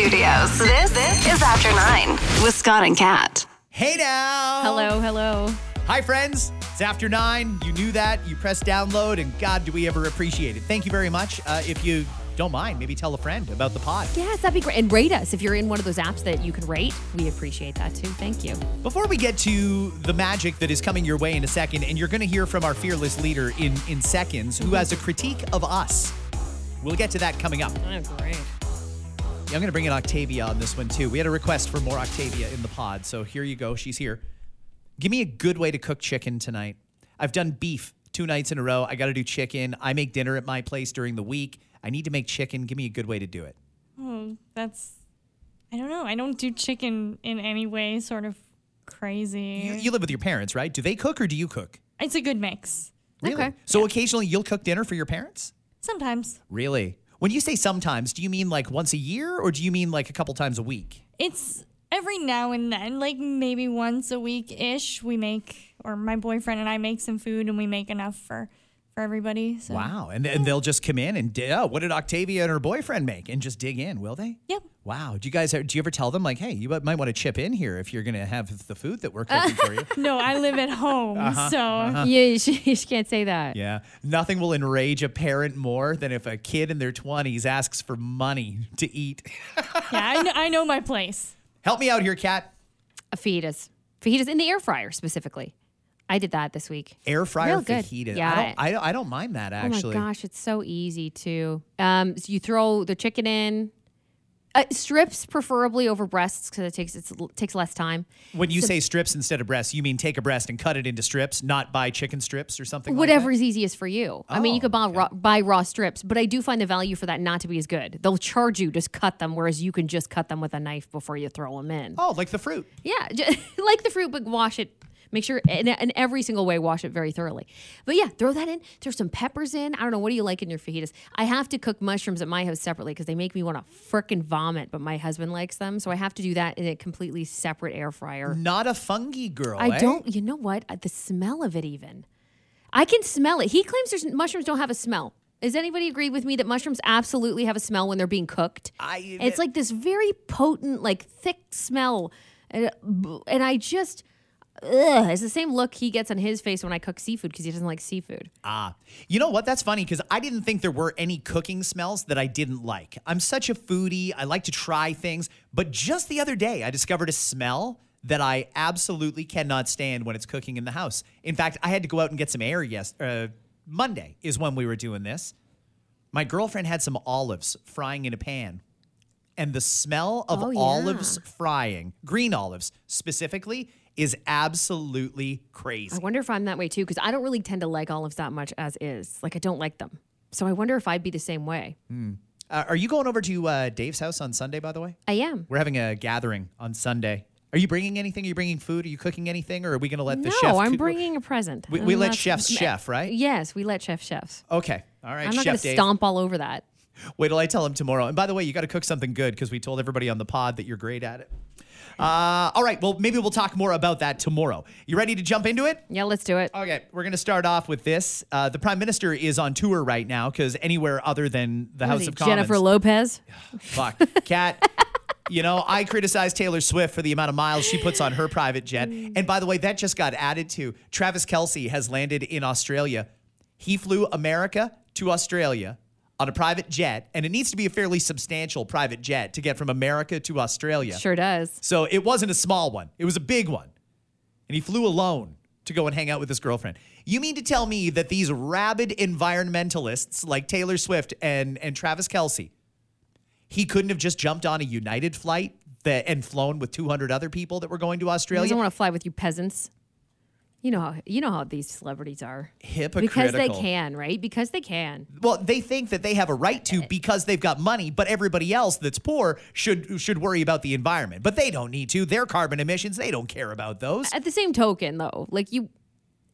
studios. This, this is After Nine with Scott and Kat. Hey now. Hello, hello. Hi, friends. It's after nine. You knew that. You pressed download, and God, do we ever appreciate it. Thank you very much. Uh, if you don't mind, maybe tell a friend about the pod. Yes, that'd be great. And rate us if you're in one of those apps that you can rate. We appreciate that too. Thank you. Before we get to the magic that is coming your way in a second, and you're going to hear from our fearless leader in, in seconds, who has a critique of us. We'll get to that coming up. Oh, great. I'm going to bring in Octavia on this one too. We had a request for more Octavia in the pod, so here you go. She's here. Give me a good way to cook chicken tonight. I've done beef two nights in a row. I got to do chicken. I make dinner at my place during the week. I need to make chicken. Give me a good way to do it. Oh, that's. I don't know. I don't do chicken in any way sort of crazy. You, you live with your parents, right? Do they cook or do you cook? it's a good mix. Really? Okay. So occasionally you'll cook dinner for your parents? Sometimes. Really? When you say sometimes, do you mean like once a year or do you mean like a couple times a week? It's every now and then, like maybe once a week ish, we make, or my boyfriend and I make some food and we make enough for for everybody. So. Wow. And, and they'll just come in and, oh, what did Octavia and her boyfriend make? And just dig in, will they? Yep. Wow. Do you guys, do you ever tell them, like, hey, you might want to chip in here if you're going to have the food that we're cooking for you? No, I live at home, so Yeah, she, she can't say that. Yeah. Nothing will enrage a parent more than if a kid in their 20s asks for money to eat. yeah, I know, I know my place. Help me out here, Kat. A fajitas. Fajitas in the air fryer specifically. I did that this week. Air fryer Real good. fajita. Yeah. I don't, I, don't- I don't mind that, actually. Oh my gosh, it's so easy too. Um, so you throw the chicken in, uh, strips preferably over breasts because it takes it's, it takes less time. When you say strips instead of breasts, you mean take a breast and cut it into strips, not buy chicken strips or something Whatever like is easiest for you. I mean, Oh, you could buy raw, buy raw strips, but I do find the value for that not to be as good. They'll charge you just cut them, whereas you can just cut them with a knife before you throw them in. Oh, like the fruit. Yeah, ju- like the fruit, but wash it. Make sure in, in every single way, wash it very thoroughly. But yeah, throw that in. Throw some peppers in. I don't know. What do you like in your fajitas? I have to cook mushrooms at my house separately because they make me want to frickin' vomit, but my husband likes them. So I have to do that in a completely separate air fryer. Not a fungi girl. I eh? don't, you know what? Uh, The smell of it, even. I can smell it. He claims there's mushrooms don't have a smell. Does anybody agree with me that mushrooms absolutely have a smell when they're being cooked? I- it's like this very potent, like thick smell, and, and I just, ugh, it's the same look he gets on his face when I cook seafood because he doesn't like seafood. Ah, you know what? That's funny because I didn't think there were any cooking smells that I didn't like. I'm such a foodie. I like to try things. But just the other day, I discovered a smell that I absolutely cannot stand when it's cooking in the house. In fact, I had to go out and get some air yes uh, Monday is when we were doing this. My girlfriend had some olives frying in a pan. And the smell of Oh, yeah. olives frying, green olives specifically, is absolutely crazy. I wonder if I'm that way too because I don't really tend to like olives that much as is. Like I don't like them. So I wonder if I'd be the same way. Uh, are you going over to uh, Dave's house on Sunday, by the way? I am. We're having a gathering on Sunday. Are you bringing anything? Are you bringing food? Are you cooking anything? Or are we going to let the no, chef? I'm cook- bringing a present. We, we let chefs chef, right? Yes, we let chef chefs. Okay. All right. I'm not going to stomp all over that. Wait till I tell him tomorrow. And by the way, you got to cook something good because we told everybody on the pod that you're great at it. Uh, all right. Well, maybe we'll talk more about that tomorrow. You ready to jump into it? Yeah, let's do it. Okay, we're going to start off with this. Uh, the prime minister is on tour right now because anywhere other than the House he, of Commons. Jennifer Lopez. Fuck. Kat. You know, I criticize Taylor Swift for the amount of miles she puts on her private jet. And by the way, that just got added to. Travis Kelce has landed in Australia. He flew America to Australia on a private jet, and it needs to be a fairly substantial private jet to get from America to Australia. Sure does. So it wasn't a small one, it was a big one. And he flew alone to go and hang out with his girlfriend. You mean to tell me that these rabid environmentalists like Taylor Swift and, and Travis Kelce, he couldn't have just jumped on a United flight that, and flown with 200 other people that were going to Australia? He doesn't want to fly with you peasants. You know how you know how these celebrities are. Hypocritical. Because they can, right? Because they can. Well, they think that they have a right to because they've got money, but everybody else that's poor should should worry about the environment. But they don't need to. Their carbon emissions, they don't care about those. At the same token, though, like you,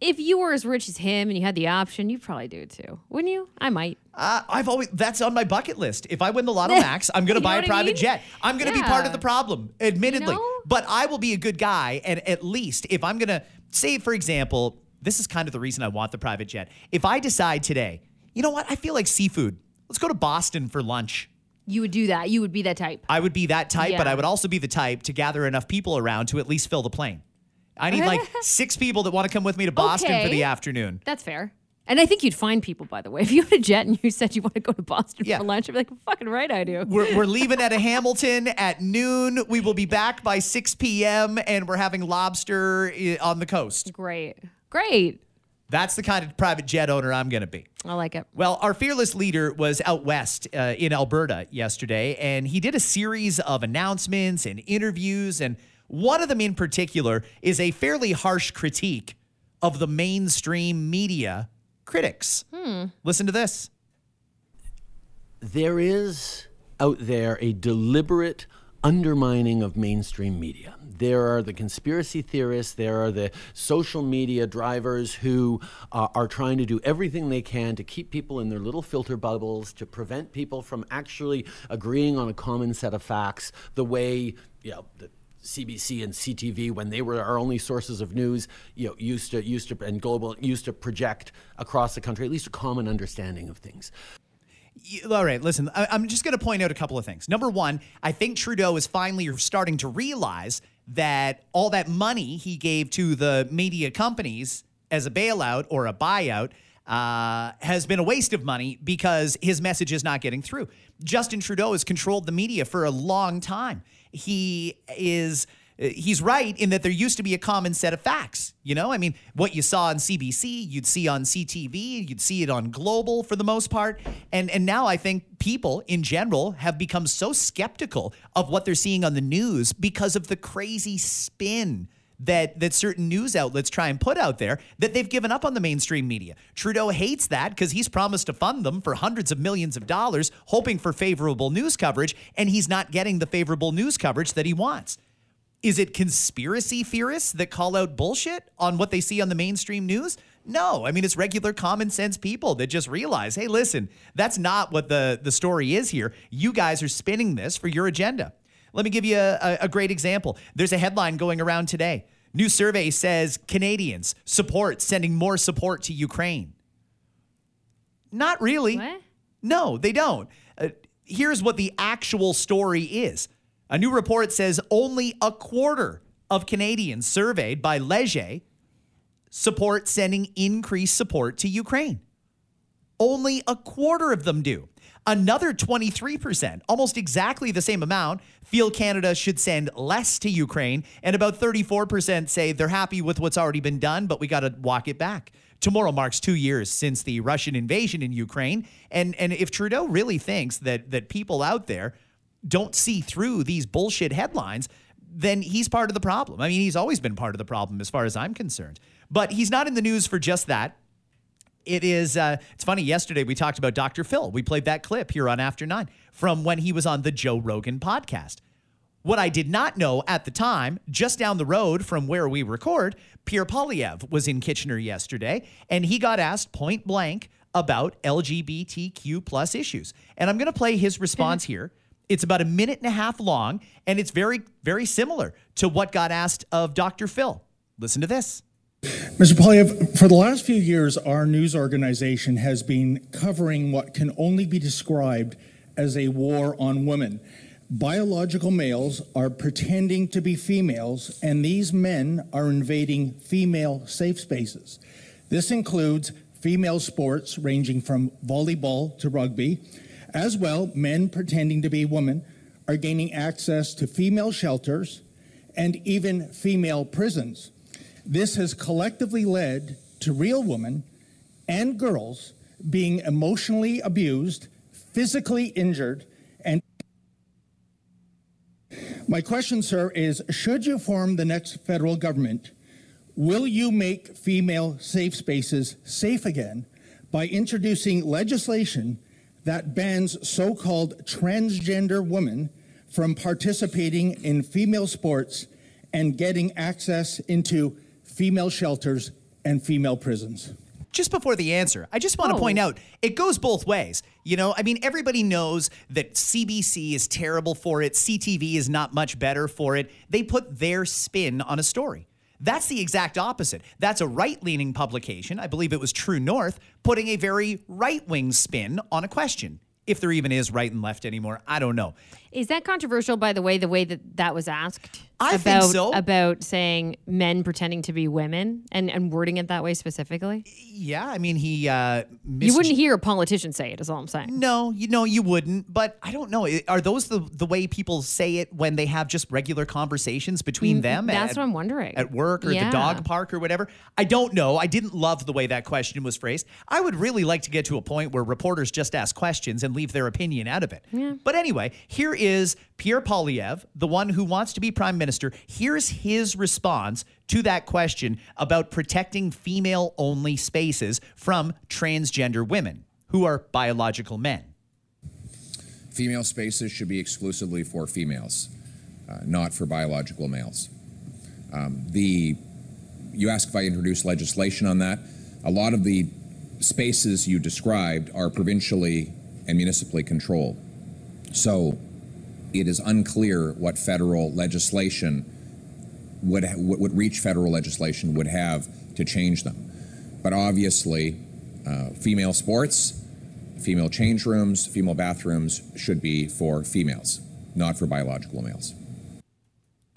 if you were as rich as him and you had the option, you'd probably do it too, wouldn't you? I might. Uh, I've always that's on my bucket list. If I win the Lotto Max, I'm going to buy a what I private mean? jet. I'm going to be part of the problem, admittedly. know? But I will be a good guy, and at least if I'm going to say, for example, this is kind of the reason I want the private jet. If I decide today, you know what, I feel like seafood. Let's go to Boston for lunch. You would do that. You would be that type. I would be that type, but I would also be the type to gather enough people around to at least fill the plane. I need like six people that want to come with me to Boston for the afternoon. That's fair. And I think you'd find people, by the way. If you had a jet and you said you want to go to Boston Yeah. for lunch, I'd be like, fucking right, I do. We're, we're leaving at a Hamilton at noon. We will be back by 6 p.m. and we're having lobster on the coast. Great. Great. That's the kind of private jet owner I'm going to be. I like it. Well, our fearless leader was out west uh, in Alberta yesterday, and he did a series of announcements and interviews. And one of them in particular is a fairly harsh critique of the mainstream media critics. Listen to this. there is out there a deliberate undermining of mainstream media. There are the conspiracy theorists, there are the social media drivers who uh, are trying to do everything they can to keep people in their little filter bubbles, to prevent people from actually agreeing on a common set of facts the way, you know, the CBC and CTV, when they were our only sources of news, you know, used to used to and global used to project across the country at least a common understanding of things. All right, listen, I, I'm just going to point out a couple of things. Number one, I think Trudeau is finally starting to realize that all that money he gave to the media companies as a bailout or a buyout uh, has been a waste of money because his message is not getting through. Justin Trudeau has controlled the media for a long time. He is uh, he's right in that there used to be a common set of facts. You know, I mean, what you saw on CBC, you'd see on CTV, you'd see it on Global for the most part. And and now I think people in general have become so skeptical of what they're seeing on the news because of the crazy spin that that certain news outlets try and put out there that they've given up on the mainstream media. Trudeau hates that because he's promised to fund them for hundreds of millions of dollars, hoping for favorable news coverage, and he's not getting the favorable news coverage that he wants. Is it conspiracy theorists that call out bullshit on what they see on the mainstream news? No. I mean, it's regular common sense people that just realize, hey, listen, that's not what the, the story is here. You guys are spinning this for your agenda. Let me give you a, a, great example. There's a headline going around today. New survey says Canadians support sending more support to Ukraine. Not really. What? No, they don't. Uh, here's what the actual story is. A new report says only a quarter of Canadians surveyed by Leger support sending increased support to Ukraine. Only a quarter of them do. Another 23%, almost exactly the same amount, feel Canada should send less to Ukraine. And about 34% say they're happy with what's already been done, but we got to walk it back. Tomorrow marks two years since the Russian invasion in Ukraine. And, and if Trudeau really thinks that, that people out there don't see through these bullshit headlines, then he's part of the problem. I mean, he's always been part of the problem as far as I'm concerned. But he's not in the news for just that it is uh, it's funny yesterday we talked about dr phil. We played that clip here on after nine from when he was on the joe rogan podcast. What i did not know at the time just down the road from where we record pierre Poilievre was in kitchener yesterday and he got asked point blank about lgbtq plus issues. And i'm going to play his response here. It's about a minute and a half long and it's very very similar to what got asked of dr phil. Listen to this Mr. Poilievre, for the last few years, our news organization has been covering what can only be described as a war on women. Biological males are pretending to be females, and these men are invading female safe spaces. This includes female sports ranging from volleyball to rugby. As well, men pretending to be women are gaining access to female shelters and even female prisons. This has collectively led to real women and girls being emotionally abused, physically injured, and my question, sir, is should you form the next federal government, will you make female safe spaces safe again by introducing legislation that bans so called transgender women from participating in female sports and getting access into female shelters and female prisons? just before the answer, I just want to Oh. point out it goes both ways. You know, I mean, everybody knows that CBC is terrible for it, CTV is not much better for it. They put their spin on a story. That's the exact opposite. That's a right leaning publication. I believe it was True North putting a very right wing spin on a question. if there even is right and left anymore. I don't know. Is that controversial, by the way, the way that that was asked? I about, think so. About saying men pretending to be women and, and wording it that way specifically? Yeah, I mean, he. Uh, You wouldn't hear a politician say it, is all I'm saying. No, you know you wouldn't. But I don't know. Are those the the way people say it when they have just regular conversations between them? Mm, that's at, what I'm wondering. At work or Yeah. the dog park or whatever. I don't know. I didn't love the way that question was phrased. I would really like to get to a point where reporters just ask questions and leave their opinion out of it. Yeah. But anyway, here is Pierre Poilievre, the one who wants to be prime minister. Here's his response to that question about protecting female only spaces from transgender women who are biological men. Female spaces should be exclusively for females, uh, not for biological males. Um, the you ask if I introduce legislation on that. A lot of the spaces you described are provincially and municipally controlled, so it is unclear what federal legislation would ha- what would reach federal legislation would have to change them. But obviously, uh, female sports female change rooms, female bathrooms should be for females, not for biological males.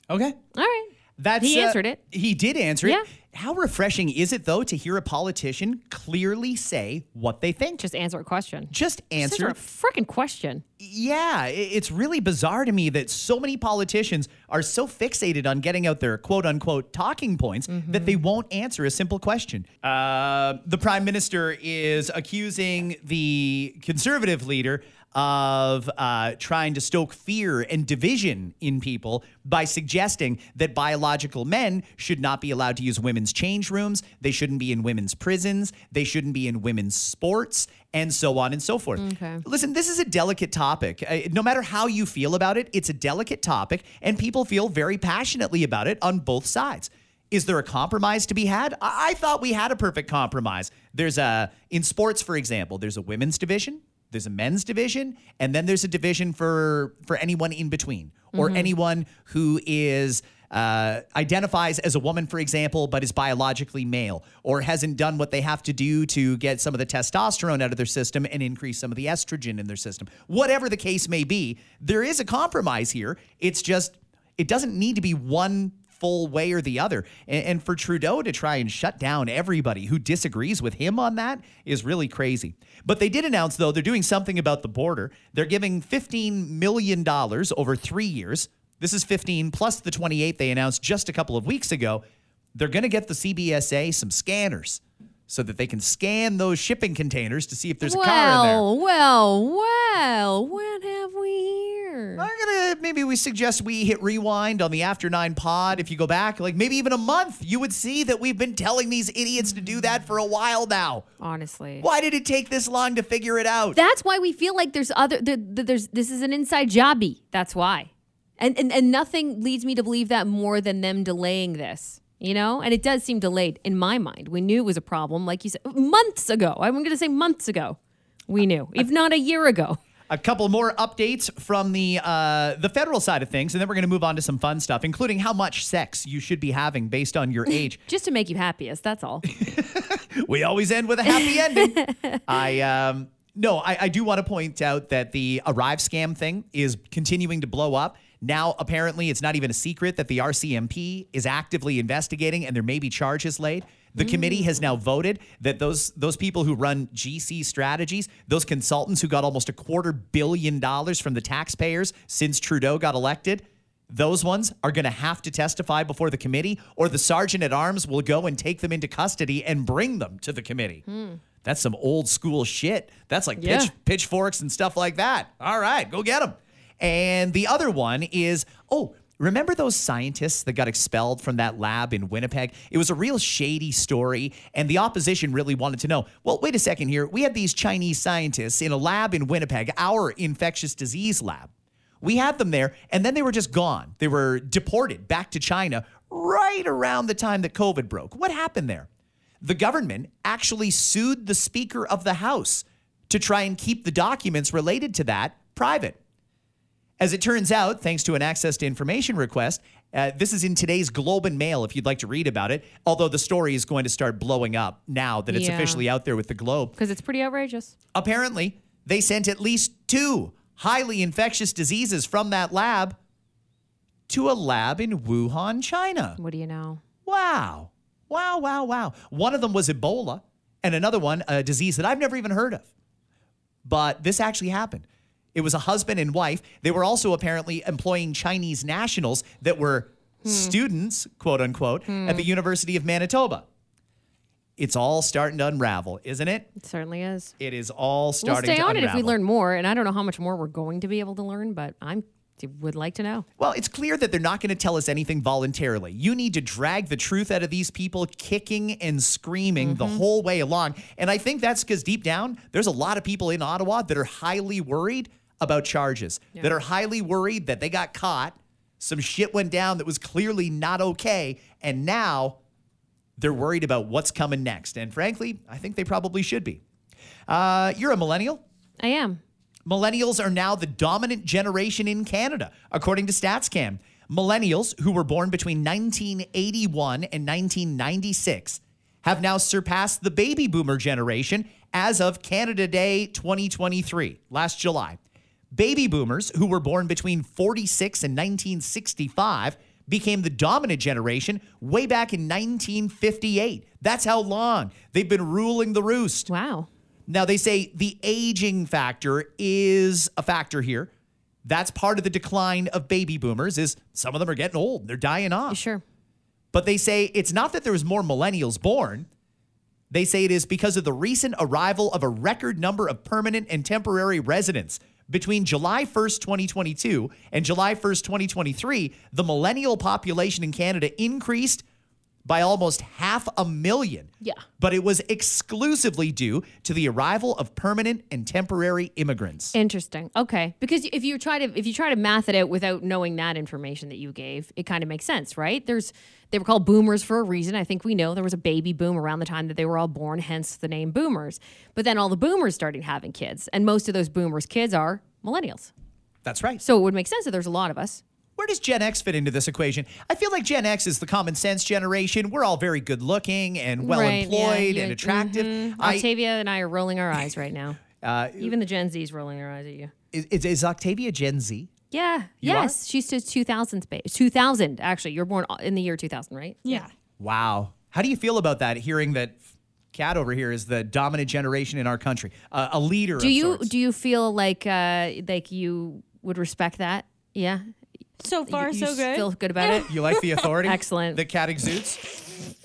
Okay. All right. That's He uh, answered it. He did answer Yeah. it. How refreshing is it though to hear a politician clearly say what they think? Just answer a question. Just Just answer. a freaking question. Yeah, it's really bizarre to me that so many politicians are so fixated on getting out their quote unquote talking points that they won't answer a simple question. Uh, the prime minister is accusing the conservative leader of uh, trying to stoke fear and division in people by suggesting that biological men should not be allowed to use women's change rooms, they shouldn't be in women's prisons, they shouldn't be in women's sports, and so on and so forth. Okay. Listen, this is a delicate topic. Uh, no matter how you feel about it, it's a delicate topic, and people feel very passionately about it on both sides. Is there a compromise to be had? I, I thought we had a perfect compromise. There's a, in sports, for example, there's a women's division, there's a men's division, and then there's a division for, for anyone in between or anyone who is uh, identifies as a woman, for example, but is biologically male or hasn't done what they have to do to get some of the testosterone out of their system and increase some of the estrogen in their system. Whatever the case may be, there is a compromise here. It's just, it doesn't need to be one full way or the other. And, and for Trudeau to try and shut down everybody who disagrees with him on that is really crazy. But they did announce, though, they're doing something about the border. They're giving $15 million over three years. This is 15 plus the 28 they announced just a couple of weeks ago. They're going to get the CBSA some scanners so that they can scan those shipping containers to see if there's a car in there. well, well, well, what have we here? I'm gonna maybe we suggest we hit rewind on the After Nine pod. If you go back, like maybe even a month, you would see that we've been telling these idiots to do that for a while now. Honestly. Why did it take this long to figure it out? That's why we feel like there's other there, there- there's this is an inside jobby. That's why. And, and and nothing leads me to believe that more than them delaying this. You know? And it does seem delayed in my mind. We knew it was a problem, like you said, months ago. I'm gonna say months ago. We knew. If not a year ago. a couple more updates from the uh, the federal side of things, and then we're gonna move on to some fun stuff, including how much sex you should be having based on your age. Just to make you happiest, that's all. we always end with a happy ending. I um no, I, I do want to point out that the arrive scam thing is continuing to blow up. Now, apparently, it's not even a secret that the RCMP is actively investigating, and there may be charges laid. The committee mm. has now voted that those those people who run GC strategies, those consultants who got almost a quarter billion dollars from the taxpayers since Trudeau got elected, those ones are going to have to testify before the committee, or the sergeant at arms will go and take them into custody and bring them to the committee. Hmm. That's some old school shit. That's like Yeah. pitch, pitchforks and stuff like that. All right, go get them. And the other one is oh, remember those scientists that got expelled from that lab in Winnipeg? It was a real shady story, and the opposition really wanted to know well, wait a second here. We had these Chinese scientists in a lab in Winnipeg, our infectious disease lab. We had them there, and then they were just gone. They were deported back to China right around the time that COVID broke. What happened there? The government actually sued the Speaker of the House to try and keep the documents related to that private. As it turns out, thanks to an access to information request, uh, this is in today's Globe and Mail if you'd like to read about it. Although the story is going to start blowing up now that it's Yeah. officially out there with the Globe. Because it's pretty outrageous. Apparently, they sent at least two highly infectious diseases from that lab to a lab in Wuhan, China. What do you know? Wow. Wow, wow, wow. One of them was Ebola, and another one, a disease that I've never even heard of. But this actually happened. It was a husband and wife. They were also apparently employing Chinese nationals that were hmm. students, quote unquote, hmm. at the University of Manitoba. It's all starting to unravel, isn't it? It certainly is. It is all starting We'll stay to on it unravel. if we learn more, and I don't know how much more we're going to be able to learn, but I'm would like to know. Well, it's clear that they're not going to tell us anything voluntarily. You need to drag the truth out of these people kicking and screaming the mm-hmm. whole way along. And I think that's because deep down, there's a lot of people in Ottawa that are highly worried about charges, that are highly worried that they got caught. Some shit went down that was clearly not okay. And now they're worried about what's coming next. And frankly, I think they probably should be. Uh, you're a millennial. I am. Millennials are now the dominant generation in Canada, according to StatsCan. Millennials who were born between 1981 and 1996 have now surpassed the baby boomer generation as of Canada Day 2023, last July. Baby boomers who were born between 46 and 1965 became the dominant generation way back in 1958. That's how long they've been ruling the roost. Wow. Now, they say the aging factor is a factor here. That's part of the decline of baby boomers is some of them are getting old. They're dying off. Sure. But they say it's not that there was more millennials born. They say it is because of the recent arrival of a record number of permanent and temporary residents. Between July 1st, 2022 and July 1st, 2023, the millennial population in Canada increased by almost half a million. Yeah. But it was exclusively due to the arrival of permanent and temporary immigrants. Interesting. Okay. Because if you try to if you try to math it out without knowing that information that you gave, it kind of makes sense, right? There's they were called boomers for a reason. I think we know there was a baby boom around the time that they were all born, hence the name boomers. But then all the boomers started having kids, and most of those boomers' kids are millennials. That's right. So it would make sense that there's a lot of us. Where does Gen X fit into this equation? I feel like Gen X is the common sense generation. We're all very good looking and well Right, employed you- and attractive. mhm. I- Octavia and I are rolling our eyes right now. uh, Even the Gen Z's rolling their eyes at you. is, is, is Octavia Gen Z? Yeah. You yes. She's to 2000 space. 2000 actually. You're born in the year 2000, right? Yeah. Wow. How do you feel about that? Hearing that Kat over here is the dominant generation in our country, uh, a leader. Do of you sorts. do you feel like uh like you would respect that? Yeah. So far, you, you so good. Feel good about it? You like the authority? Excellent. The cat exudes.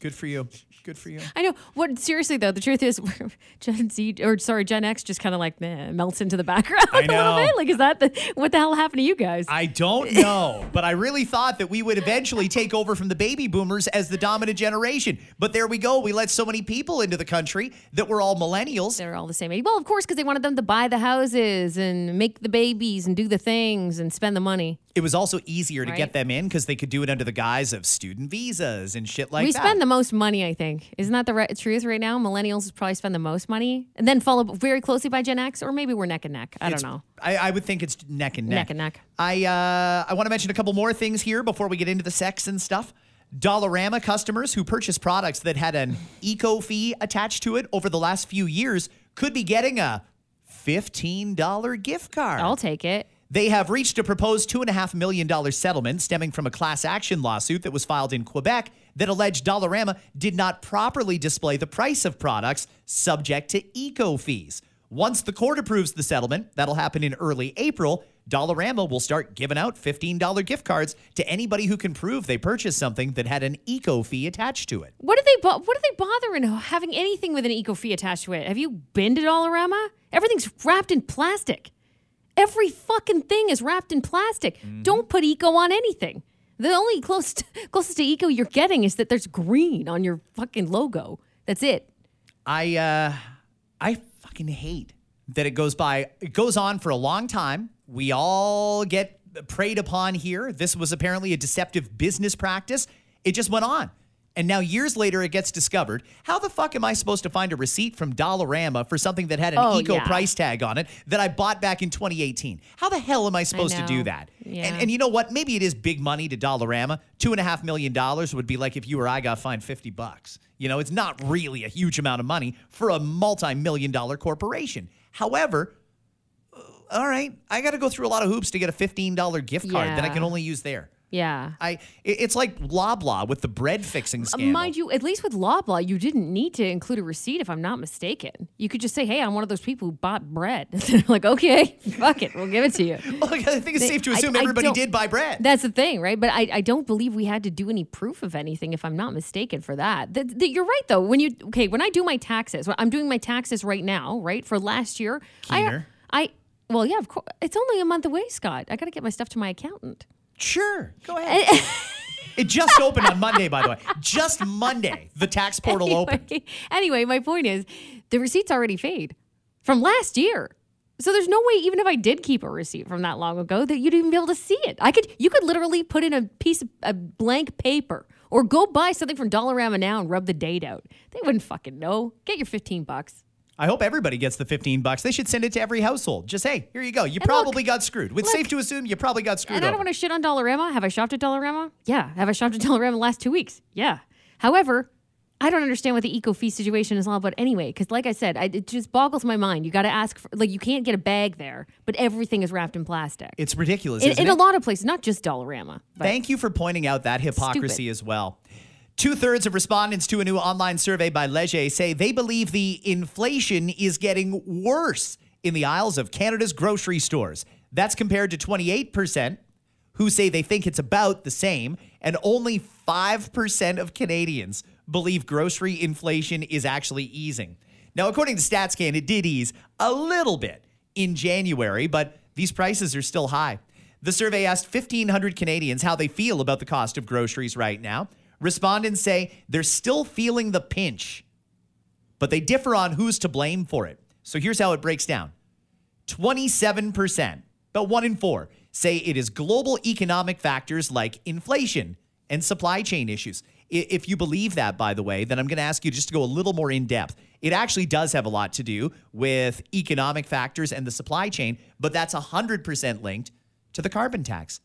Good for you. Good for you. I know. What seriously though, the truth is, Gen Z or sorry, Gen X just kind of like meh, melts into the background I a little bit. Like, is that the what the hell happened to you guys? I don't know, but I really thought that we would eventually take over from the baby boomers as the dominant generation. But there we go. We let so many people into the country that we're all millennials. They're all the same age. Well, of course, because they wanted them to buy the houses and make the babies and do the things and spend the money. It was also easier to Right. get them in because they could do it under the guise of student visas and shit like we that. We spend the most money, I think. Isn't that the right, truth right now? Millennials probably spend the most money, and then followed very closely by Gen X, or maybe we're neck and neck. I It's- don't know. I, I would think it's neck and neck. Neck and neck. I uh, I want to mention a couple more things here before we get into the sex and stuff. Dollarama customers who purchase products that had an eco fee attached to it over the last few years could be getting a $15 gift card. I'll take it. They have reached a proposed $2.5 million settlement stemming from a class action lawsuit that was filed in Quebec that alleged Dollarama did not properly display the price of products subject to eco fees. Once the court approves the settlement, that'll happen in early April, Dollarama will start giving out $15 gift cards to anybody who can prove they purchased something that had an eco fee attached to it. What do they bo- what do they bother in having anything with an eco fee attached to it? Have you been to Dollarama? Everything's wrapped in plastic. Every fucking thing is wrapped in plastic. Don't put eco on anything. The only close closest to eco you're getting is that there's green on your fucking logo. That's it. I uh I fucking hate that it goes by it goes on for a long time. We all get preyed upon here. This was apparently a deceptive business practice. It just went on. And now years later it gets discovered. How the fuck am I supposed to find a receipt from Dollarama for something that had an Oh, eco yeah. price tag on it that I bought back in 2018? How the hell am I supposed to do that? Yeah. And, and you know what? Maybe it is big money to Dollarama. Two and a half million dollars would be like if you or I got fined 50 bucks. You know, it's not really a huge amount of money for a multi million dollar corporation. However, uh, all right, I got to go through a lot of hoops to get a $15 gift card that I can only use there. Yeah. I it's like Loblaw with the bread fixing scandal. Mind you, at least with Loblaw, you didn't need to include a receipt, if I'm not mistaken. You could just say, "Hey, I'm one of those people who bought bread." They're like, "Okay, fuck it, we'll give it to you." Well, I think it's They- safe to assume I everybody don't- did buy bread. That's the thing, right? But I, I don't believe we had to do any proof of anything, if I'm not mistaken, for that. Th- th- you're right, though. When you okay, when I do my taxes, I'm doing my taxes right now, right for last year, Keener. I, I well, yeah, of course, it's only a month away, Scott. I got to get my stuff to my accountant. Sure, go ahead. it just opened on Monday, by the way. Just Monday, the tax portal opened. anyway, anyway, my point is, the receipt's already fade from last year. So there's no way, even if I did keep a receipt from that long ago, that you'd even be able to see it. I could, you could literally put in a piece of a blank paper, or go buy something from Dollarama now and rub the date out. They wouldn't fucking know. Get your 15 bucks. I hope everybody gets the 15 bucks. They should send it to every household. Just hey, here you go. You look, probably got screwed. It's look, safe to assume you probably got screwed And I don't want to shit on Dollarama. Have I shopped at Dollarama? Yeah. Have I shopped at Dollarama the last two weeks? Yeah. However, I don't understand what the eco fee situation is all about anyway. Because, like I said, I, it just boggles my mind. You got to ask for, like, you can't get a bag there, but everything is wrapped in plastic. it's ridiculous, in, in it? a lot of places, not just Dollarama. Thank you for pointing out that hypocrisy Stupid. as well. Two thirds of respondents to a new online survey by Leger say they believe the inflation is getting worse in the aisles of Canada's grocery stores. That's compared to 28% who say they think it's about the same, and only 5% of Canadians believe grocery inflation is actually easing. Now, according to StatsCan, it did ease a little bit in January, but these prices are still high. The survey asked 1,500 Canadians how they feel about the cost of groceries right now. Respondents say they're still feeling the pinch, but they differ on who's to blame for it. So here's how it breaks down 27%, about one in four, say it is global economic factors like inflation and supply chain issues. If you believe that, by the way, then I'm going to ask you just to go a little more in depth. It actually does have a lot to do with economic factors and the supply chain, but that's 100% linked to the carbon tax.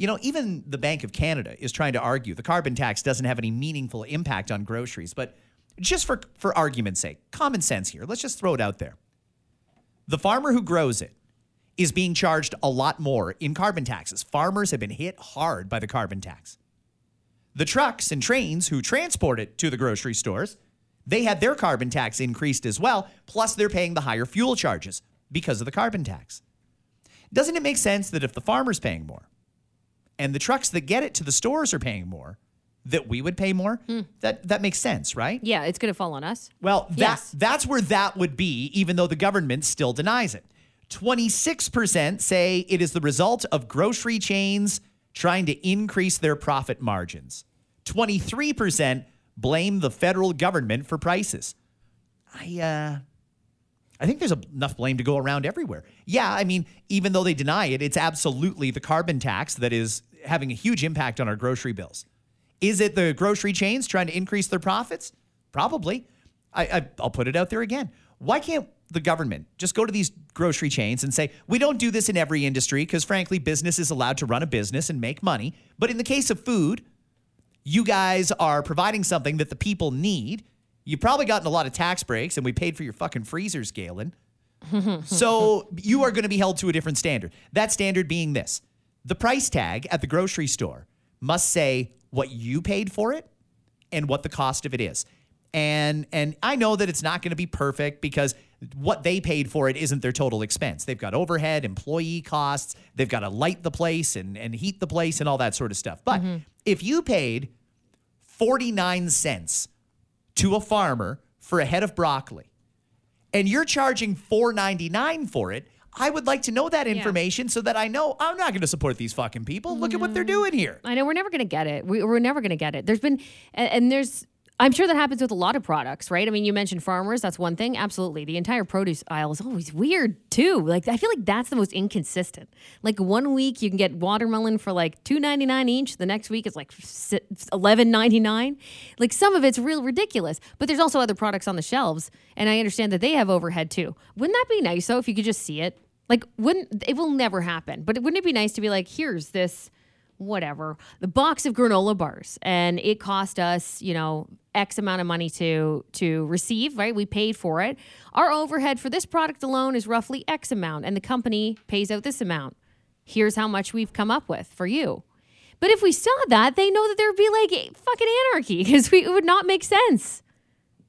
You know, even the Bank of Canada is trying to argue the carbon tax doesn't have any meaningful impact on groceries, but just for for argument's sake, common sense here. Let's just throw it out there. The farmer who grows it is being charged a lot more in carbon taxes. Farmers have been hit hard by the carbon tax. The trucks and trains who transport it to the grocery stores, they had their carbon tax increased as well, plus they're paying the higher fuel charges because of the carbon tax. Doesn't it make sense that if the farmer's paying more and the trucks that get it to the stores are paying more, that we would pay more? That that makes sense, right? yeah, it's going to fall on us. Well, that Yes. that's where that would be, even though the government still denies it. 26% say it is the result of grocery chains trying to increase their profit margins. 23% blame the federal government for prices. I uh I think there's enough blame to go around everywhere. Yeah, I mean, even though they deny it, it's absolutely the carbon tax that is having a huge impact on our grocery bills. Is it the grocery chains trying to increase their profits? Probably. I, I, I'll put it out there again. Why can't the government just go to these grocery chains and say, we don't do this in every industry because, frankly, business is allowed to run a business and make money. But in the case of food, you guys are providing something that the people need. You've probably gotten a lot of tax breaks, and we paid for your fucking freezers, Galen. so you are going to be held to a different standard. That standard being this the price tag at the grocery store must say what you paid for it and what the cost of it is. And and I know that it's not going to be perfect because what they paid for it isn't their total expense. They've got overhead, employee costs, they've got to light the place and, and heat the place and all that sort of stuff. But mm-hmm. if you paid 49 cents to a farmer for a head of broccoli and you're charging 4.99 for it, I would like to know that information so that I know I'm not going to support these fucking people. Look at what they're doing here. I know we're never going to get it. We, we're never going to get it. There's been, and, and there's, I'm sure that happens with a lot of products, right? I mean, you mentioned farmers. That's one thing. Absolutely. The entire produce aisle is always weird too. Like, I feel like that's the most inconsistent. Like, one week you can get watermelon for like two ninety nine each. The next week it's like eleven ninety nine. Like, some of it's real ridiculous. But there's also other products on the shelves, and I understand that they have overhead too. Wouldn't that be nice though if you could just see it? Like, wouldn't it will never happen? But wouldn't it be nice to be like, here's this whatever, the box of granola bars, and it cost us, you know, X amount of money to to receive, right? We paid for it. Our overhead for this product alone is roughly X amount, and the company pays out this amount. Here's how much we've come up with for you. But if we saw that, they know that there'd be like fucking anarchy because we it would not make sense.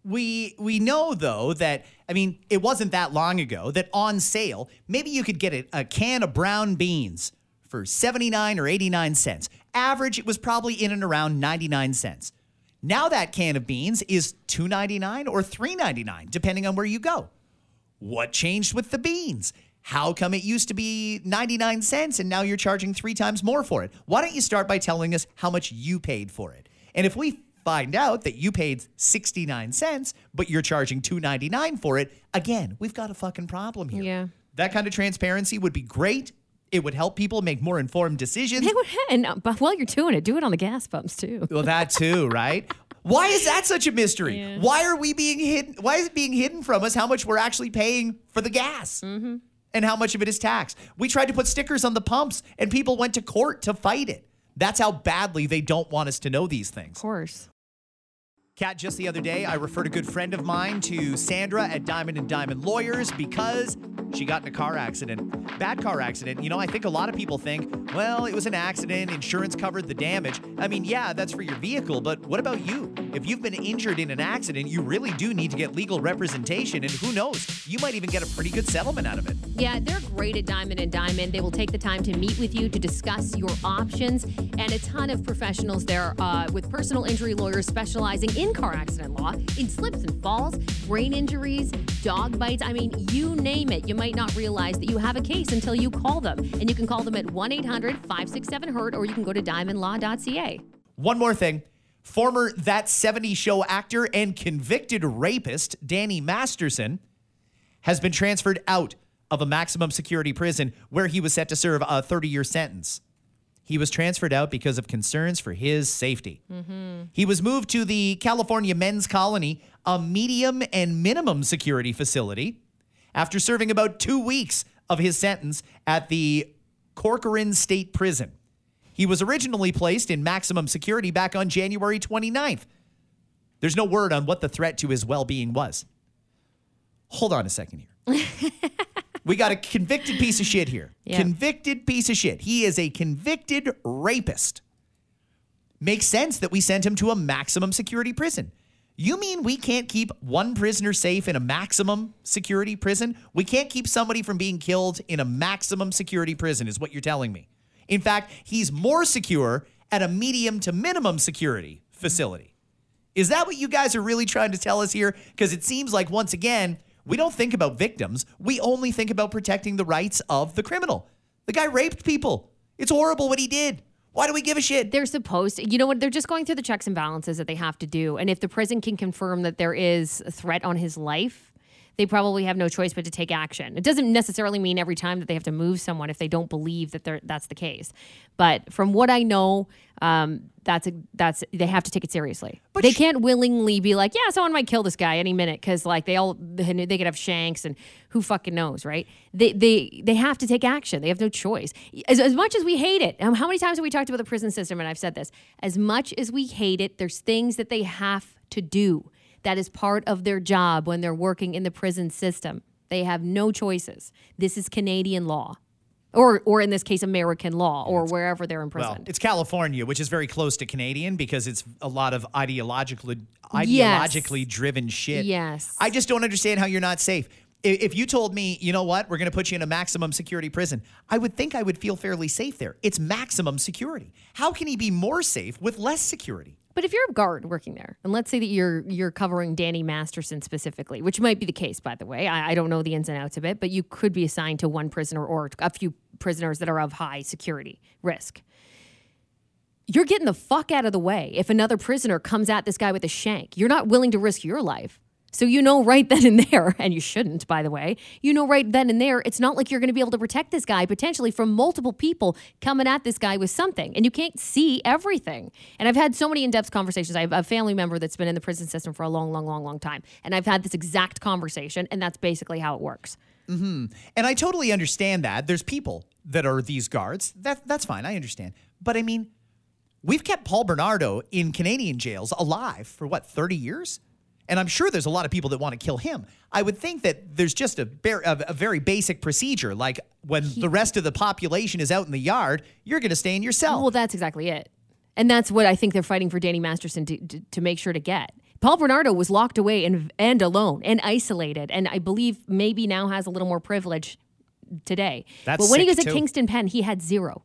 We we know though that I mean it wasn't that long ago that on sale maybe you could get a, a can of brown beans for 79 or 89 cents. Average it was probably in and around 99 cents. Now that can of beans is 2.99 or 3.99 depending on where you go. What changed with the beans? How come it used to be 99 cents and now you're charging 3 times more for it? Why don't you start by telling us how much you paid for it? And if we find out that you paid 69 cents, but you're charging 2.99 for it, again, we've got a fucking problem here. Yeah. That kind of transparency would be great. It would help people make more informed decisions. Would- And uh, but while you're doing it, do it on the gas pumps too. Well, that too, right? Why is that such a mystery? Yeah. Why are we being hidden? Why is it being hidden from us how much we're actually paying for the gas? Mm-hmm. And how much of it is tax? We tried to put stickers on the pumps and people went to court to fight it. That's how badly they don't want us to know these things. Of course. Kat, just the other day, I referred a good friend of mine to Sandra at Diamond and Diamond Lawyers because she got in a car accident. Bad car accident. You know, I think a lot of people think, well, it was an accident, insurance covered the damage. I mean, yeah, that's for your vehicle, but what about you? If you've been injured in an accident, you really do need to get legal representation, and who knows, you might even get a pretty good settlement out of it. Yeah, they're great at Diamond and Diamond. They will take the time to meet with you to discuss your options, and a ton of professionals there uh, with personal injury lawyers specializing in car accident law, in slips and falls, brain injuries, dog bites. I mean, you name it. You might not realize that you have a case until you call them, and you can call them at 1 800 567 HURT, or you can go to diamondlaw.ca. One more thing. Former That 70 Show actor and convicted rapist Danny Masterson has been transferred out of a maximum security prison where he was set to serve a 30 year sentence. He was transferred out because of concerns for his safety. He was moved to the California Men's Colony, a medium and minimum security facility, after serving about two weeks of his sentence at the Corcoran State Prison. He was originally placed in maximum security back on January 29th. There's no word on what the threat to his well being was. Hold on a second here. we got a convicted piece of shit here. Yeah. Convicted piece of shit. He is a convicted rapist. Makes sense that we sent him to a maximum security prison. You mean we can't keep one prisoner safe in a maximum security prison? We can't keep somebody from being killed in a maximum security prison, is what you're telling me. In fact, he's more secure at a medium to minimum security facility. Is that what you guys are really trying to tell us here? Because it seems like, once again, we don't think about victims. We only think about protecting the rights of the criminal. The guy raped people. It's horrible what he did. Why do we give a shit? They're supposed to, you know what? They're just going through the checks and balances that they have to do. And if the prison can confirm that there is a threat on his life, they probably have no choice but to take action. It doesn't necessarily mean every time that they have to move someone if they don't believe that they're, that's the case. But from what I know, um, that's a, that's they have to take it seriously. But they sh- can't willingly be like, yeah, someone might kill this guy any minute because like they all they they could have shanks and who fucking knows, right? They they they have to take action. They have no choice. As, as much as we hate it, um, how many times have we talked about the prison system? And I've said this. As much as we hate it, there's things that they have to do. That is part of their job when they're working in the prison system. They have no choices. This is Canadian law. Or, or in this case, American law, or wherever they're imprisoned. Well, it's California, which is very close to Canadian because it's a lot of ideologically ideologically driven shit. Yes. I just don't understand how you're not safe. If you told me, you know what, we're going to put you in a maximum security prison, I would think I would feel fairly safe there. It's maximum security. How can he be more safe with less security? But if you're a guard working there, and let's say that you're you're covering Danny Masterson specifically, which might be the case, by the way, I, I don't know the ins and outs of it, but you could be assigned to one prisoner or a few prisoners that are of high security risk. You're getting the fuck out of the way if another prisoner comes at this guy with a shank. You're not willing to risk your life. So you know right then and there, and you shouldn't, by the way, you know right then and there, it's not like you're going to be able to protect this guy potentially from multiple people coming at this guy with something, and you can't see everything. And I've had so many in depth conversations. I have a family member that's been in the prison system for a long, long, long, long time, and I've had this exact conversation, and that's basically how it works. Hmm. And I totally understand that. There's people that are these guards. That that's fine. I understand. But I mean, we've kept Paul Bernardo in Canadian jails alive for what 30 years, and I'm sure there's a lot of people that want to kill him. I would think that there's just a, bar- a, a very basic procedure, like when the rest of the population is out in the yard, you're going to stay in your cell. Well, that's exactly it. And that's what I think they're fighting for Danny Masterson to, to, to make sure to get. Paul Bernardo was locked away and, and alone and isolated, and I believe maybe now has a little more privilege today. That's but when he was at too. Kingston Pen, he had zero.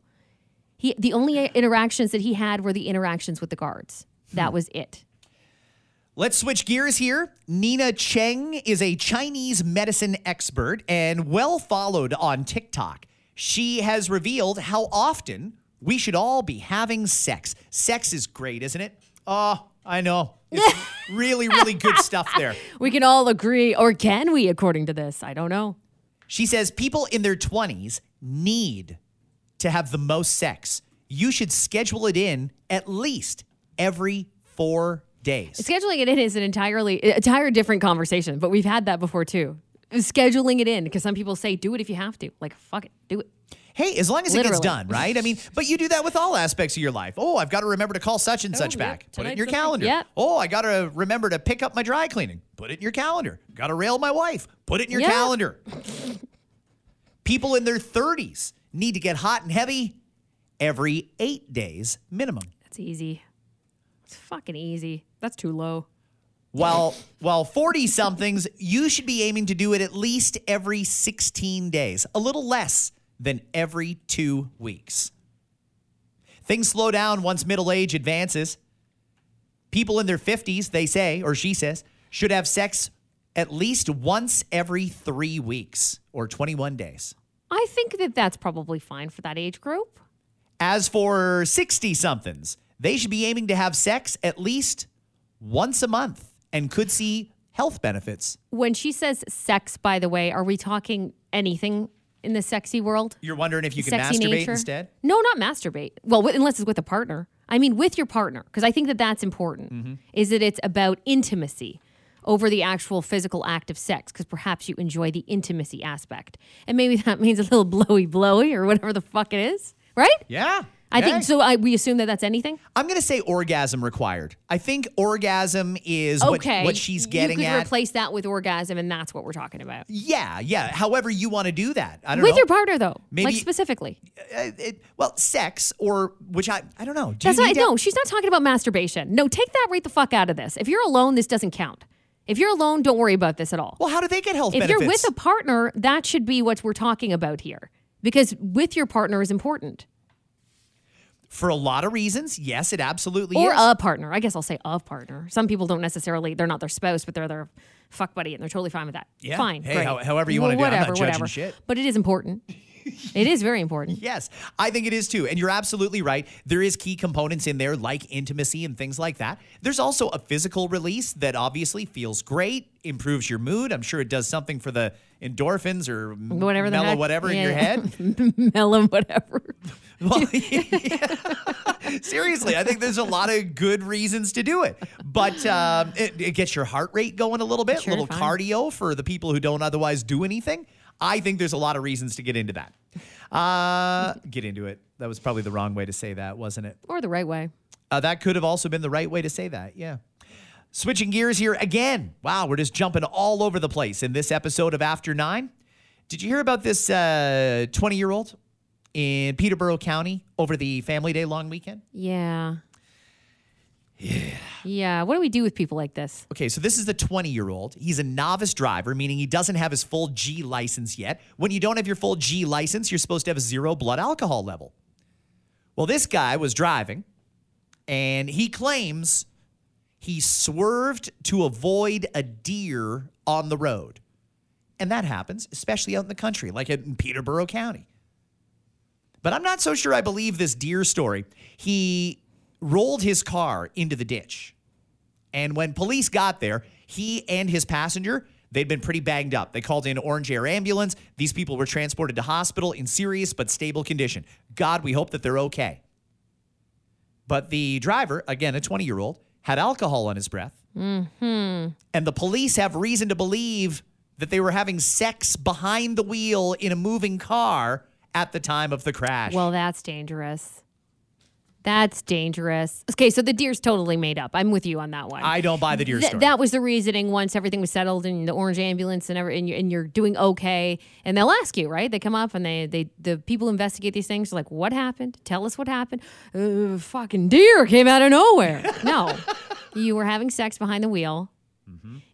He the only interactions that he had were the interactions with the guards. That hmm. was it. Let's switch gears here. Nina Cheng is a Chinese medicine expert and well followed on TikTok. She has revealed how often we should all be having sex. Sex is great, isn't it? Oh, I know. It's really, really good stuff there. We can all agree, or can we, according to this? I don't know. She says people in their 20s need to have the most sex. You should schedule it in at least every four days. Scheduling it in is an entirely entire different conversation, but we've had that before too. Scheduling it in because some people say do it if you have to. Like fuck it, do it. Hey, as long as it gets done, right? I mean, but you do that with all aspects of your life. Oh, I've got to remember to call such and oh, such yeah, back. Put it in your calendar. Yeah. Oh, I got to remember to pick up my dry cleaning. Put it in your calendar. Got to rail my wife. Put it in your Yeah. calendar. People in their 30s need to get hot and heavy every eight days minimum. That's easy. It's fucking easy. That's too low. While while 40 somethings, you should be aiming to do it at least every 16 days, a little less than every two weeks. Things slow down once middle age advances. People in their 50s, they say, or she says, should have sex at least once every three weeks or 21 days. I think that that's probably fine for that age group. As for 60 somethings, they should be aiming to have sex at least once a month and could see health benefits. When she says sex, by the way, are we talking anything in the sexy world? You're wondering if you can sexy masturbate nature? instead? No, not masturbate. Well, unless it's with a partner. I mean, with your partner, because I think that that's important. Mm-hmm. Is that it's about intimacy over the actual physical act of sex, because perhaps you enjoy the intimacy aspect, and maybe that means a little blowy, blowy, or whatever the fuck it is, right? Yeah. I think so. I, we assume that that's anything. I'm going to say orgasm required. I think orgasm is Okay, what, what she's getting You could at. replace that with orgasm, and that's what we're talking about. yeah, yeah. However you want to do that. I don't With know. your partner, though, Maybe- like specifically. Uh, it- well, sex or which I I don't know. Do That's you not. need No, she's not talking about masturbation. No, take that right the fuck out of this. If you're alone, this doesn't count. If you're alone, don't worry about this at all. Well, how do they get health benefits? if benefits? you're with a partner, that should be what we're talking about here. Because with your partner is important. For a lot of reasons, yes, it absolutely is. Or is. a partner. I guess I'll say a partner. Some people don't necessarily, they're not their spouse, but they're their fuck buddy and they're totally fine with that. Yeah. Fine. Hey, great. how- however you wanna do it. I'm Whatever, not judging whatever. shit. But it is important. it is very important. Yes, I think it is too. And you're absolutely right. There is key components in there like intimacy and things like that. There's also a physical release that obviously feels great, improves your mood. I'm sure it does something for the endorphins or Whatever mellow heck. whatever in your head. Mellow, whatever. Well, seriously, I think there's a lot of good reasons to do it. But um, it, it gets your heart rate going a little bit, a little fine. cardio for the people who don't otherwise do anything. I think there's a lot of reasons to get into that. Uh, get into it. That was probably the wrong way to say that, wasn't it? Or the right way. Uh, that could have also been the right way to say that. Yeah. Switching gears here again. Wow, we're just jumping all over the place in this episode of After Nine. Did you hear about this uh, 20 year old in Peterborough County over the Family Day long weekend? Yeah. Yeah. Yeah. What do we do with people like this? Okay, so this is the 20 year old. He's a novice driver, meaning he doesn't have his full G license yet. When you don't have your full G license, you're supposed to have a zero blood alcohol level. Well, this guy was driving and he claims he swerved to avoid a deer on the road. And that happens, especially out in the country, like in Peterborough County. But I'm not so sure I believe this deer story. He rolled his car into the ditch. And when police got there, he and his passenger, they'd been pretty banged up. They called in Ornge Air Ambulance. These people were transported to hospital in serious but stable condition. God, we hope that they're okay. But the driver, again, a 20 year old, had alcohol on his breath. Mm-hmm. And the police have reason to believe that they were having sex behind the wheel in a moving car at the time of the crash. Well, that's dangerous. That's dangerous. Okay, so the deer's totally made up. I'm with you on that one. I don't buy the deer Th- story. that was the reasoning once everything was settled and the orange ambulance and, every, and, you're, and you're doing okay and they'll ask you right they come up and they, they the people investigate these things They're like what happened tell us what happened uh, fucking deer came out of nowhere no you were having sex behind the wheel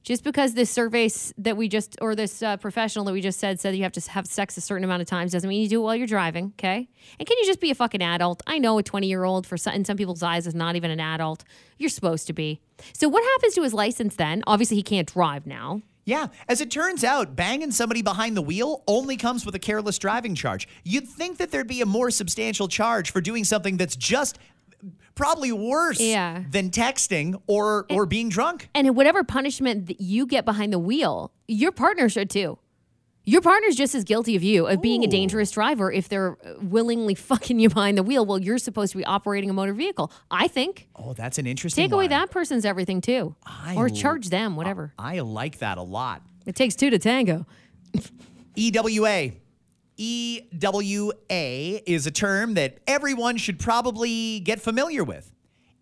just because this survey that we just or this uh, professional that we just said said you have to have sex a certain amount of times doesn't mean you do it while you're driving okay? And can you just be a fucking adult? I know a 20 year old for some, in some people's eyes is not even an adult. You're supposed to be. So what happens to his license then? Obviously he can't drive now. Yeah, as it turns out, banging somebody behind the wheel only comes with a careless driving charge. You'd think that there'd be a more substantial charge for doing something that's just probably worse Yeah. than texting or or being drunk. and whatever punishment that you get behind the wheel your partner should too your partner's just as guilty of you of being a dangerous driver if they're uh, willingly fucking you behind the wheel while you're supposed to be operating a motor vehicle i think Oh, that's an interesting Take away that person's everything too, I or charge them whatever. I like that a lot. It takes two to tango. EWA. EWA is a term that everyone should probably get familiar with.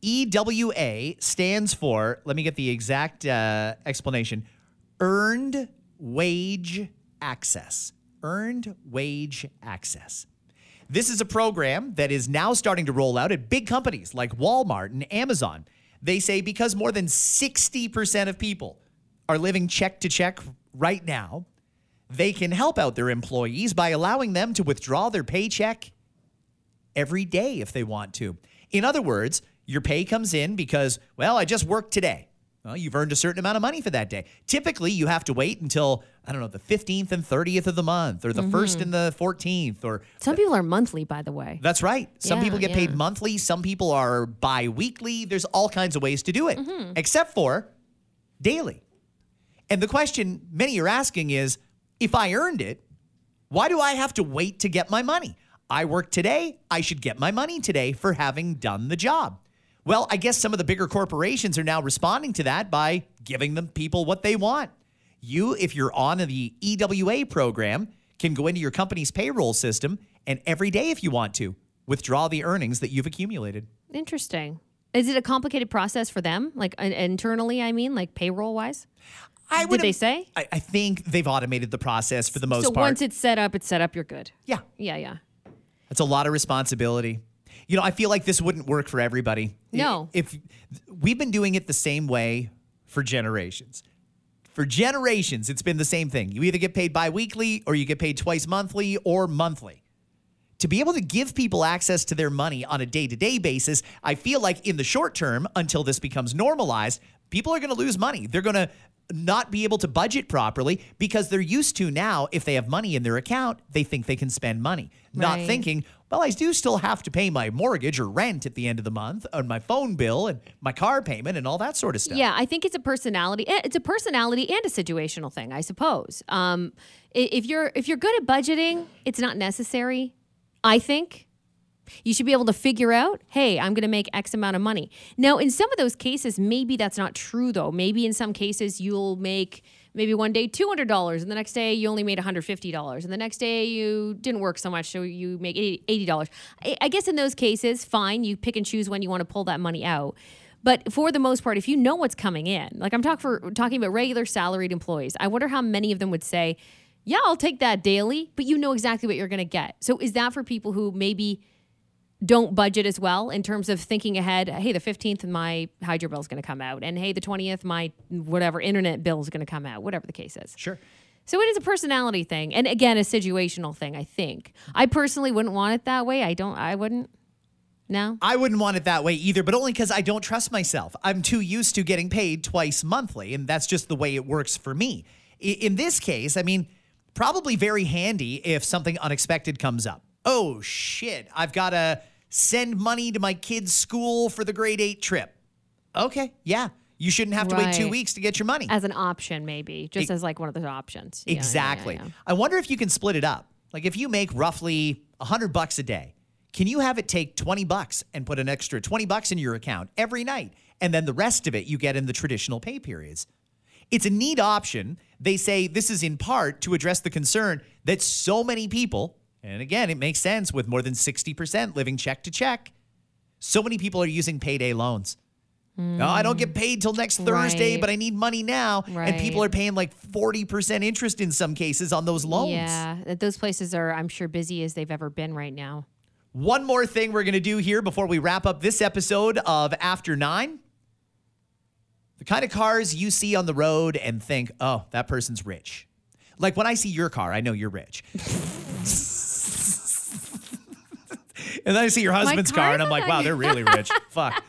EWA stands for, let me get the exact uh, explanation Earned Wage Access. Earned Wage Access. This is a program that is now starting to roll out at big companies like Walmart and Amazon. They say because more than 60% of people are living check to check right now, they can help out their employees by allowing them to withdraw their paycheck every day if they want to. In other words, your pay comes in because, well, I just worked today. Well, you've earned a certain amount of money for that day. Typically, you have to wait until, I don't know, the 15th and 30th of the month or the 1st and the 14th or Some people are monthly, by the way. that's right. Some Yeah, people get paid monthly, some people are bi weekly. There's all kinds of ways to do it, Mm-hmm. except for daily. And the question many are asking is if I earned it, why do I have to wait to get my money? I work today, I should get my money today for having done the job. Well, I guess some of the bigger corporations are now responding to that by giving them people what they want. You, if you're on the EWA program, can go into your company's payroll system and every day, if you want to, withdraw the earnings that you've accumulated. Interesting. Is it a complicated process for them, like internally? I mean, like payroll wise. I Did they say? I, I think they've automated the process for the most so part. once it's set up, it's set up. You're good. yeah, Yeah, yeah. That's a lot of responsibility. You know, I feel like this wouldn't work for everybody. No. If we've been doing it the same way for generations. For generations, it's been the same thing. You either get paid bi-weekly or you get paid twice monthly or monthly. To be able to give people access to their money on a day-to-day basis, I feel like in the short term until this becomes normalized, people are going to lose money. They're going to not be able to budget properly because they're used to now if they have money in their account, they think they can spend money. Not Right. thinking, well, I do still have to pay my mortgage or rent at the end of the month, and my phone bill and my car payment and all that sort of stuff. Yeah, I think it's a personality. eh, It's a personality and a situational thing, I suppose. Um, if you're if you're good at budgeting, it's not necessary. I think you should be able to figure out, hey, I'm going to make X amount of money. Now, in some of those cases, maybe that's not true though. Maybe in some cases you'll make maybe one day $200 and the next day you only made $150 and the next day you didn't work so much so you make $80. I, guess in those cases, fine, you pick and choose when you want to pull that money out. But for the most part, if you know what's coming in, like I'm talking for talking about regular salaried employees, I wonder how many of them would say, "Yeah, I'll take that daily," but you know exactly what you're going to get. So is that for people who maybe don't budget as well in terms of thinking ahead? Hey, the 15th my hydro bill is going to come out, and hey, the 20th my whatever internet bill is going to come out, whatever the case is. Sure. So it is a personality thing, and again, a situational thing. I think I personally wouldn't want it that way. I don't. I wouldn't. No. I wouldn't want it that way either, but only because I don't trust myself. I'm too used to getting paid twice monthly, and that's just the way it works for me. I- In this case, I mean, probably very handy if something unexpected comes up. Oh shit, I've got to send money to my kid's school for the grade eight trip. Okay, yeah. You shouldn't have to wait two weeks to get your money. as an option, maybe just E- as like one of those options. Yeah, yeah, yeah, Exactly. yeah. I wonder if you can split it up. Like if you make roughly 100 bucks a day, can you have it take 20 bucks and put an extra 20 bucks in your account every night and then the rest of it you get in the traditional pay periods? It's a neat option. They say this is in part to address the concern that so many people And again, it makes sense with more than 60% living check to check. So many people are using payday loans. Oh, I don't get hmm. paid till next Thursday, Right. but I need money now. And people are paying like 40% interest in some cases on those loans. Yeah, those places are, I'm sure, busy as they've ever been right now. One more thing we're going to do here before we wrap up this episode of After Nine. The kind of cars you see on the road and think, oh, that person's rich. Like when I see your car, I know you're rich. and then I see your husband's car, car and I'm like, wow, they're really rich. Fuck.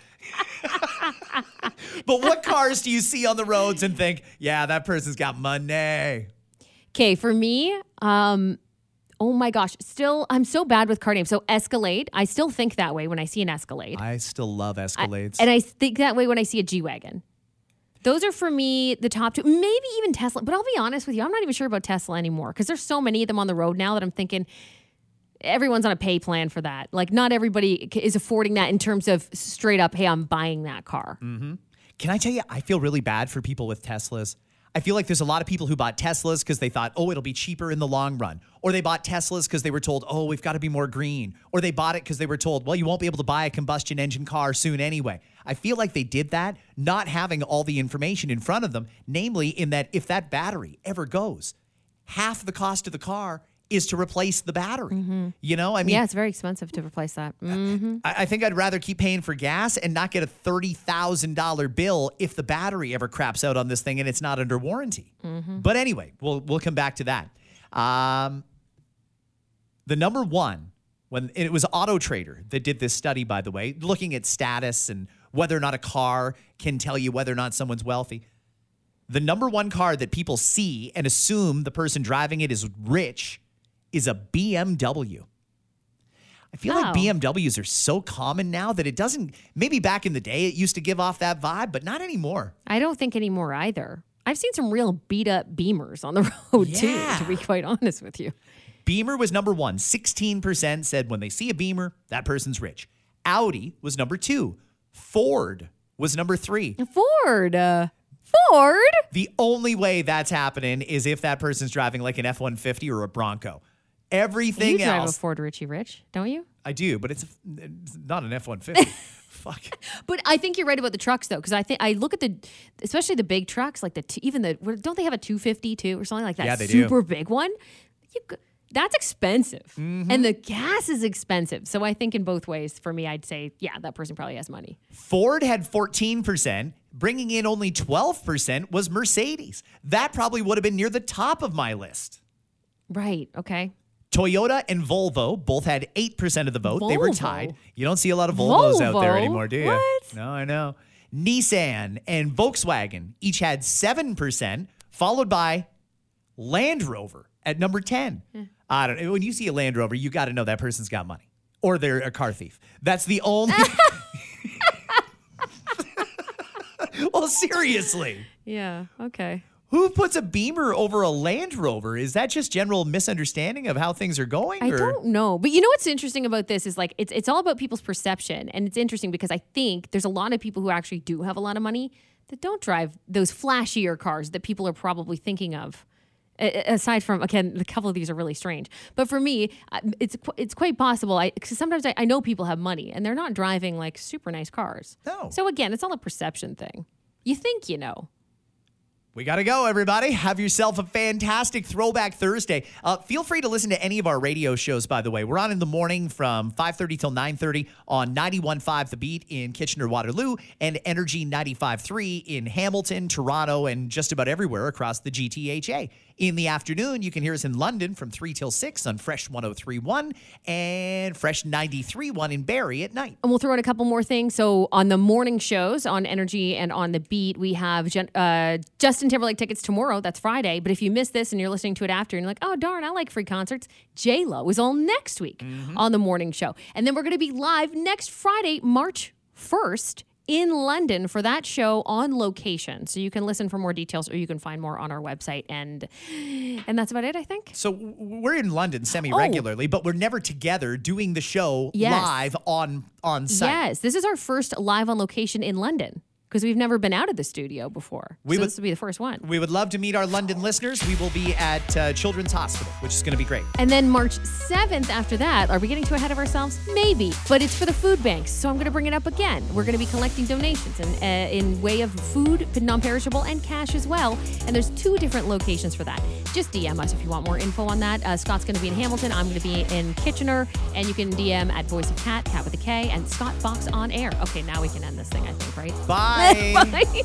but what cars do you see on the roads and think, yeah, that person's got money? Okay, for me, um, oh my gosh, still, I'm so bad with car names. So Escalade, I still think that way when I see an Escalade. I still love Escalades. And I think that way when I see a G Wagon. Those are for me the top two, maybe even Tesla. But I'll be honest with you, I'm not even sure about Tesla anymore because there's so many of them on the road now that I'm thinking everyone's on a pay plan for that. Like, not everybody is affording that in terms of straight up, hey, I'm buying that car. Mm-hmm. Can I tell you, I feel really bad for people with Teslas. I feel like there's a lot of people who bought Teslas because they thought, oh, it'll be cheaper in the long run. Or they bought Teslas because they were told, oh, we've got to be more green. Or they bought it because they were told, well, you won't be able to buy a combustion engine car soon anyway. I feel like they did that not having all the information in front of them, namely, in that if that battery ever goes, half the cost of the car is to replace the battery. You know, I mean, yeah, it's very expensive to replace that. Mm. I, I think I'd rather keep paying for gas and not get a thirty thousand dollar bill if the battery ever craps out on this thing and it's not under warranty. But anyway, we'll we'll come back to that. Um, the number one when it was Auto Trader that did this study, by the way, looking at status and whether or not a car can tell you whether or not someone's wealthy. The number one car that people see and assume the person driving it is rich is a BMW. I feel like Oh. BMWs are so common now that it doesn't. Maybe back in the day it used to give off that vibe, but not anymore. I don't think anymore either. I've seen some real beat up Beamers on the road Yeah. too, to be quite honest with you. Beamer was number one. 16% said when they see a Beamer, that person's rich. Audi was number two. Ford was number three. Ford. Uh, Ford? The only way that's happening is if that person's driving like an F 150 or a Bronco. Everything else. you drive else, a Ford Richie Rich, don't you? I do, but it's, it's not an F 150. Fuck. But I think you're right about the trucks though, because I think I look at the, especially the big trucks, like the two, even the don't they have a 250 too or something like that? Yeah, they do. Super big one. You, that's expensive, Mm-hmm. and the gas is expensive. So I think in both ways, for me, I'd say yeah, that person probably has money. Ford had 14%. Bringing in only 12% was Mercedes. That probably would have been near the top of my list. Right. Okay. Toyota and Volvo both had 8% of the vote. They were tied. You don't see a lot of Volvos out there anymore, do you? What? No, I know. Nissan and Volkswagen each had 7%, followed by Land Rover at number 10. Hmm. I don't know. When you see a Land Rover, you got to know that person's got money or they're a car thief. That's the only. well, seriously. Yeah. Okay. Who puts a Beamer over a Land Rover? Is that just general misunderstanding of how things are going? I or? don't know. But you know what's interesting about this is like it's it's all about people's perception. And it's interesting because I think there's a lot of people who actually do have a lot of money that don't drive those flashier cars that people are probably thinking of. Aside from again, a couple of these are really strange, but for me, it's it's quite possible. I cause sometimes I, I know people have money and they're not driving like super nice cars. No. So again, it's all a perception thing. You think you know. We got to go, everybody. Have yourself a fantastic Throwback Thursday. Uh, feel free to listen to any of our radio shows, by the way. We're on in the morning from 5.30 till 9.30 on 91.5 The Beat in Kitchener-Waterloo and Energy 95.3 in Hamilton, Toronto, and just about everywhere across the GTHA. In the afternoon, you can hear us in London from 3 till 6 on Fresh 103.1 and Fresh 93.1 in Barrie at night. And we'll throw in a couple more things. So on the morning shows on Energy and on the Beat, we have uh, Justin Timberlake tickets tomorrow. That's Friday. But if you miss this and you're listening to it after, and you're like, oh darn, I like free concerts. J Lo is all next week on the morning show, and then we're going to be live next Friday, March first. In London for that show on location, so you can listen for more details, or you can find more on our website, and and that's about it. I think. So we're in London oh. semi-regularly, but we're never together doing the show Yes. live on on site. Yes, this is our first live on location in London. Because we've never been out of the studio before. We so would- this will be the first one. We would love to meet our London listeners. We will be at uh, Children's Hospital, which is going to be great. And then March 7th after that, are we getting too ahead of ourselves? Maybe, but it's for the food banks. So I'm going to bring it up again. We're going to be collecting donations in, uh, in way of food, non-perishable, and cash as well. And there's two different locations for that. Just DM us if you want more info on that. Uh, Scott's going to be in Hamilton. I'm going to be in Kitchener. And you can DM at Voice of Kat, Kat with a K, and Scott Fox on air. Okay, now we can end this thing, I think, right? Bye. Bye.